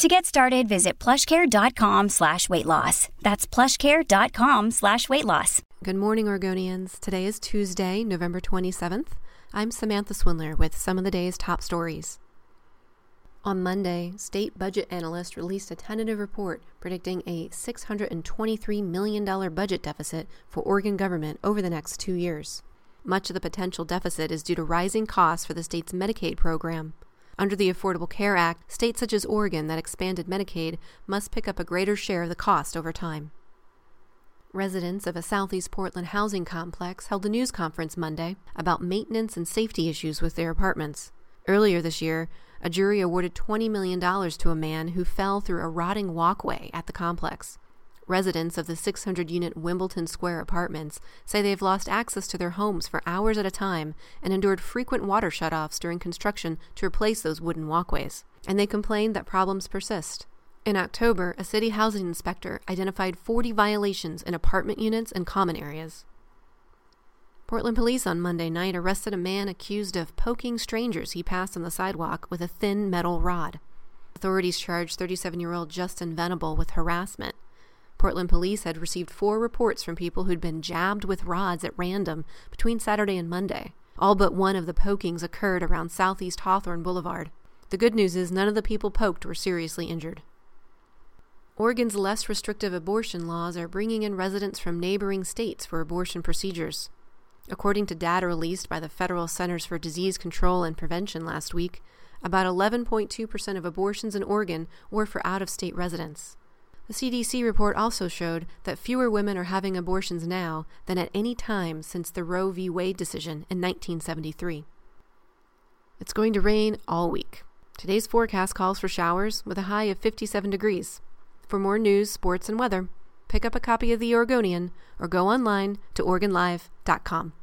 To get started, visit plushcare.com slash weight loss. That's plushcare.com slash weight loss. Good morning, Oregonians. Today is Tuesday, November 27th. I'm Samantha Swindler with some of the day's top stories. On Monday, state budget analysts released a tentative report predicting a $623 million budget deficit for Oregon government over the next two years. Much of the potential deficit is due to rising costs for the state's Medicaid program. Under the Affordable Care Act, states such as Oregon that expanded Medicaid must pick up a greater share of the cost over time. Residents of a southeast Portland housing complex held a news conference Monday about maintenance and safety issues with their apartments. Earlier this year, a jury awarded $20 million to a man who fell through a rotting walkway at the complex. Residents of the 600 unit Wimbledon Square apartments say they have lost access to their homes for hours at a time and endured frequent water shutoffs during construction to replace those wooden walkways. And they complain that problems persist. In October, a city housing inspector identified 40 violations in apartment units and common areas. Portland police on Monday night arrested a man accused of poking strangers he passed on the sidewalk with a thin metal rod. Authorities charged 37 year old Justin Venable with harassment. Portland police had received four reports from people who'd been jabbed with rods at random between Saturday and Monday. All but one of the pokings occurred around Southeast Hawthorne Boulevard. The good news is none of the people poked were seriously injured. Oregon's less restrictive abortion laws are bringing in residents from neighboring states for abortion procedures. According to data released by the Federal Centers for Disease Control and Prevention last week, about 11.2% of abortions in Oregon were for out of state residents. The CDC report also showed that fewer women are having abortions now than at any time since the Roe v. Wade decision in 1973. It's going to rain all week. Today's forecast calls for showers with a high of 57 degrees. For more news, sports, and weather, pick up a copy of The Oregonian or go online to OregonLive.com.